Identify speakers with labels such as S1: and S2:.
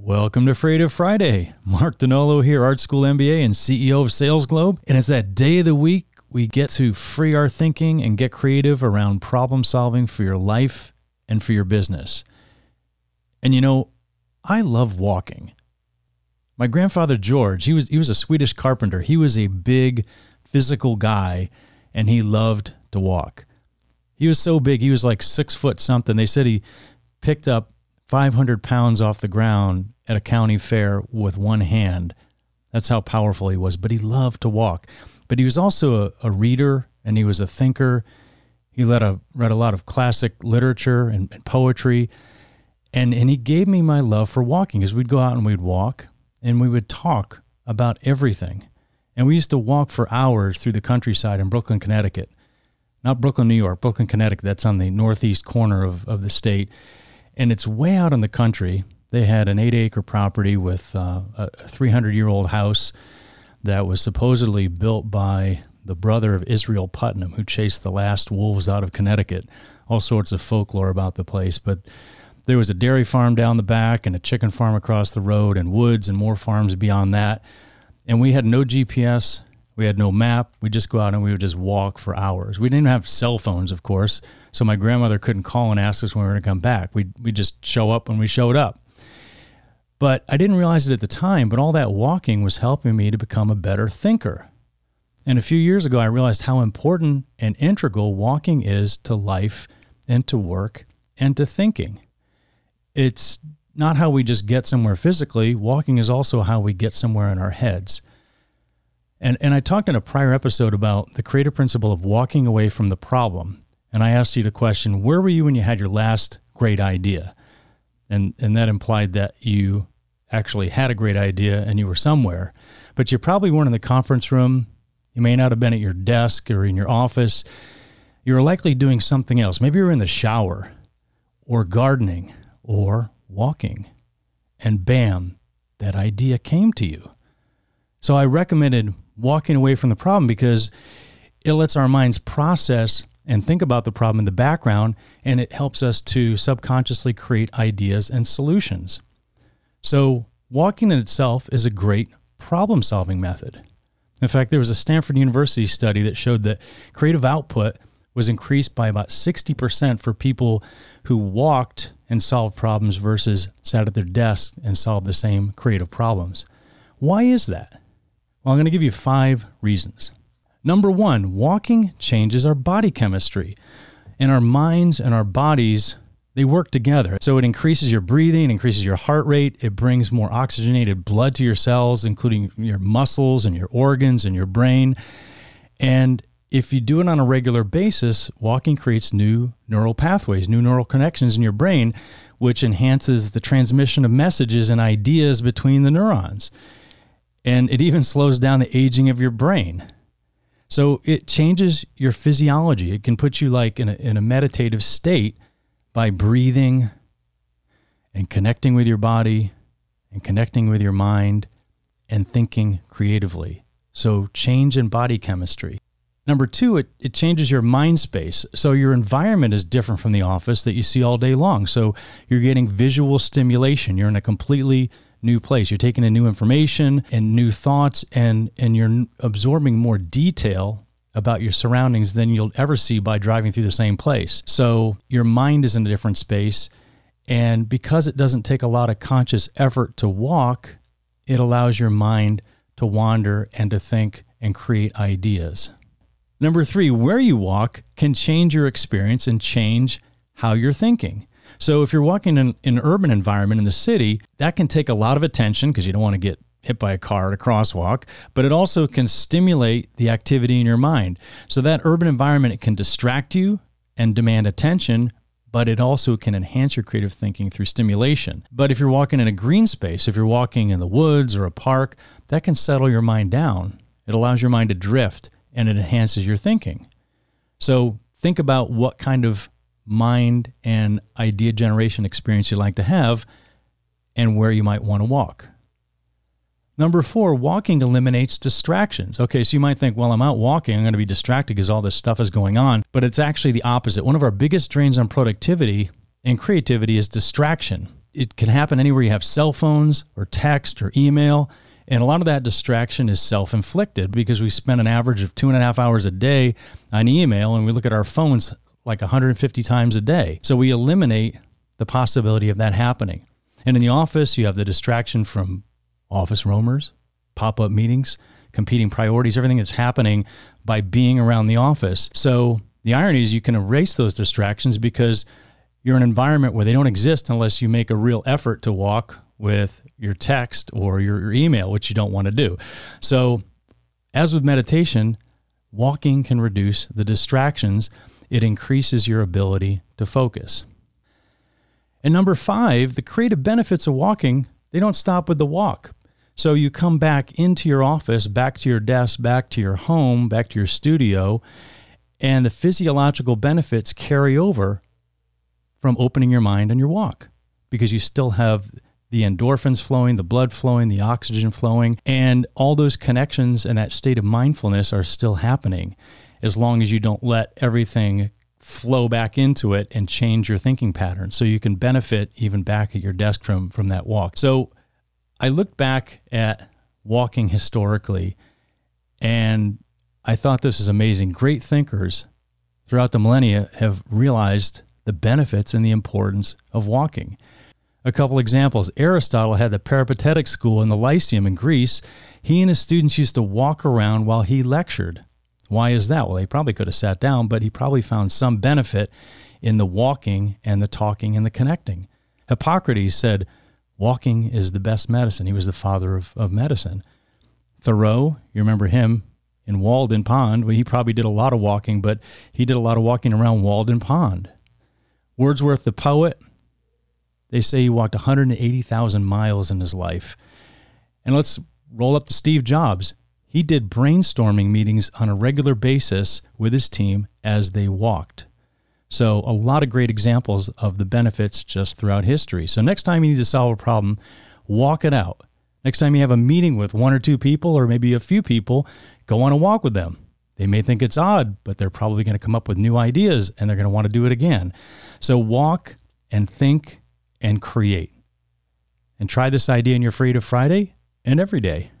S1: Welcome to Freative Friday. Mark Donnolo here, Art School MBA and CEO of SalesGlobe. And it's that day of the week we get to free our thinking and get creative around problem solving for your life and for your business. And you know, I love walking. My grandfather George, he was he was a Swedish carpenter. He was a big physical guy and he loved to walk. He was so big, he was like six foot something. They said he picked up 500 pounds off the ground at a county fair with one hand. That's how powerful he was. But he loved to walk. But he was also a, a reader and he was a thinker. He read a, read a lot of classic literature and, and poetry. And, and he gave me my love for walking because we'd go out and we'd walk and we would talk about everything. And we used to walk for hours through the countryside in Brooklyn, Connecticut. Not Brooklyn, New York, Brooklyn, Connecticut. That's on the northeast corner of, of the state and it's way out in the country. They had an eight acre property with uh, a 300 year old house that was supposedly built by the brother of Israel Putnam, who chased the last wolves out of Connecticut. All sorts of folklore about the place. But there was a dairy farm down the back and a chicken farm across the road and woods and more farms beyond that. And we had no GPS. We had no map. We just go out and we would just walk for hours. We didn't have cell phones, of course. So my grandmother couldn't call and ask us when we were going to come back. We we just show up when we showed up. But I didn't realize it at the time, but all that walking was helping me to become a better thinker. And a few years ago I realized how important and integral walking is to life and to work and to thinking. It's not how we just get somewhere physically, walking is also how we get somewhere in our heads. And, and I talked in a prior episode about the creative principle of walking away from the problem and I asked you the question, where were you when you had your last great idea? And and that implied that you actually had a great idea and you were somewhere, but you probably weren't in the conference room. You may not have been at your desk or in your office. You were likely doing something else. Maybe you were in the shower or gardening or walking. And bam, that idea came to you. So I recommended walking away from the problem because it lets our minds process and think about the problem in the background, and it helps us to subconsciously create ideas and solutions. So, walking in itself is a great problem solving method. In fact, there was a Stanford University study that showed that creative output was increased by about 60% for people who walked and solved problems versus sat at their desk and solved the same creative problems. Why is that? Well, I'm going to give you five reasons. Number one, walking changes our body chemistry. And our minds and our bodies, they work together. So it increases your breathing, increases your heart rate, it brings more oxygenated blood to your cells, including your muscles and your organs and your brain. And if you do it on a regular basis, walking creates new neural pathways, new neural connections in your brain, which enhances the transmission of messages and ideas between the neurons. And it even slows down the aging of your brain. So it changes your physiology. It can put you like in a, in a meditative state by breathing and connecting with your body and connecting with your mind and thinking creatively. So change in body chemistry. Number two, it, it changes your mind space. So your environment is different from the office that you see all day long. So you're getting visual stimulation. You're in a completely new place. You're taking in new information and new thoughts, and and you're absorbing more detail about your surroundings than you'll ever see by driving through the same place. So your mind is in a different space, and because it doesn't take a lot of conscious effort to walk, it allows your mind to wander and to think and create ideas. Number three, where you walk can change your experience and change how you're thinking. So if you're walking in, an urban environment in the city, that can take a lot of attention because you don't want to get hit by a car at a crosswalk, but it also can stimulate the activity in your mind. So that urban environment it can distract you and demand attention, but it also can enhance your creative thinking through stimulation. But if you're walking in a green space, if you're walking in the woods or a park, that can settle your mind down. It allows your mind to drift and it enhances your thinking. So think about what kind of mind and idea generation experience you'd like to have and where you might want to walk. Number four, walking eliminates distractions. Okay, so you might think, well, I'm out walking, I'm going to be distracted because all this stuff is going on. But it's actually the opposite. One of our biggest drains on productivity and creativity is distraction. it can happen anywhere you have cell phones or text or email. And a lot of that distraction is self inflicted because we spend an average of two and a half hours a day on email and we look at our phones like 150 times a day. So we eliminate the possibility of that happening. And in the office, you have the distraction from office roamers, pop up meetings, competing priorities, everything that's happening by being around the office. So the irony is you can erase those distractions because you're in an environment where they don't exist unless you make a real effort to walk with your text or your, your email, which you don't want to do. So, as with meditation, walking can reduce the distractions, it increases your ability to focus. And number five, the creative benefits of walking, they don't stop with the walk. So you come back into your office, back to your desk, back to your home, back to your studio, and the physiological benefits carry over from opening your mind on your walk because you still have the endorphins flowing, the blood flowing, the oxygen flowing, and all those connections and that state of mindfulness are still happening as long as you don't let everything flow back into it and change your thinking pattern so you can benefit even back at your desk from from that walk. So I looked back at walking historically and I thought this is amazing. Great thinkers throughout the millennia have realized the benefits and the importance of walking. A couple examples Aristotle had the peripatetic school in the Lyceum in Greece. He and his students used to walk around while he lectured. Why is that? Well, he probably could have sat down, but he probably found some benefit in the walking and the talking and the connecting. Hippocrates said, Walking is the best medicine. He was the father of, of medicine. Thoreau, you remember him in Walden Pond. Well, he probably did a lot of walking, but he did a lot of walking around Walden Pond. Wordsworth, the poet, they say he walked 180,000 miles in his life. And let's roll up to Steve Jobs. He did brainstorming meetings on a regular basis with his team as they walked. So, a lot of great examples of the benefits just throughout history. So, next time you need to solve a problem, walk it out. Next time you have a meeting with one or two people, or maybe a few people, go on a walk with them. They may think it's odd, but they're probably going to come up with new ideas and they're going to want to do it again. So walk and think and create. And try this idea in your Freative Friday and every day.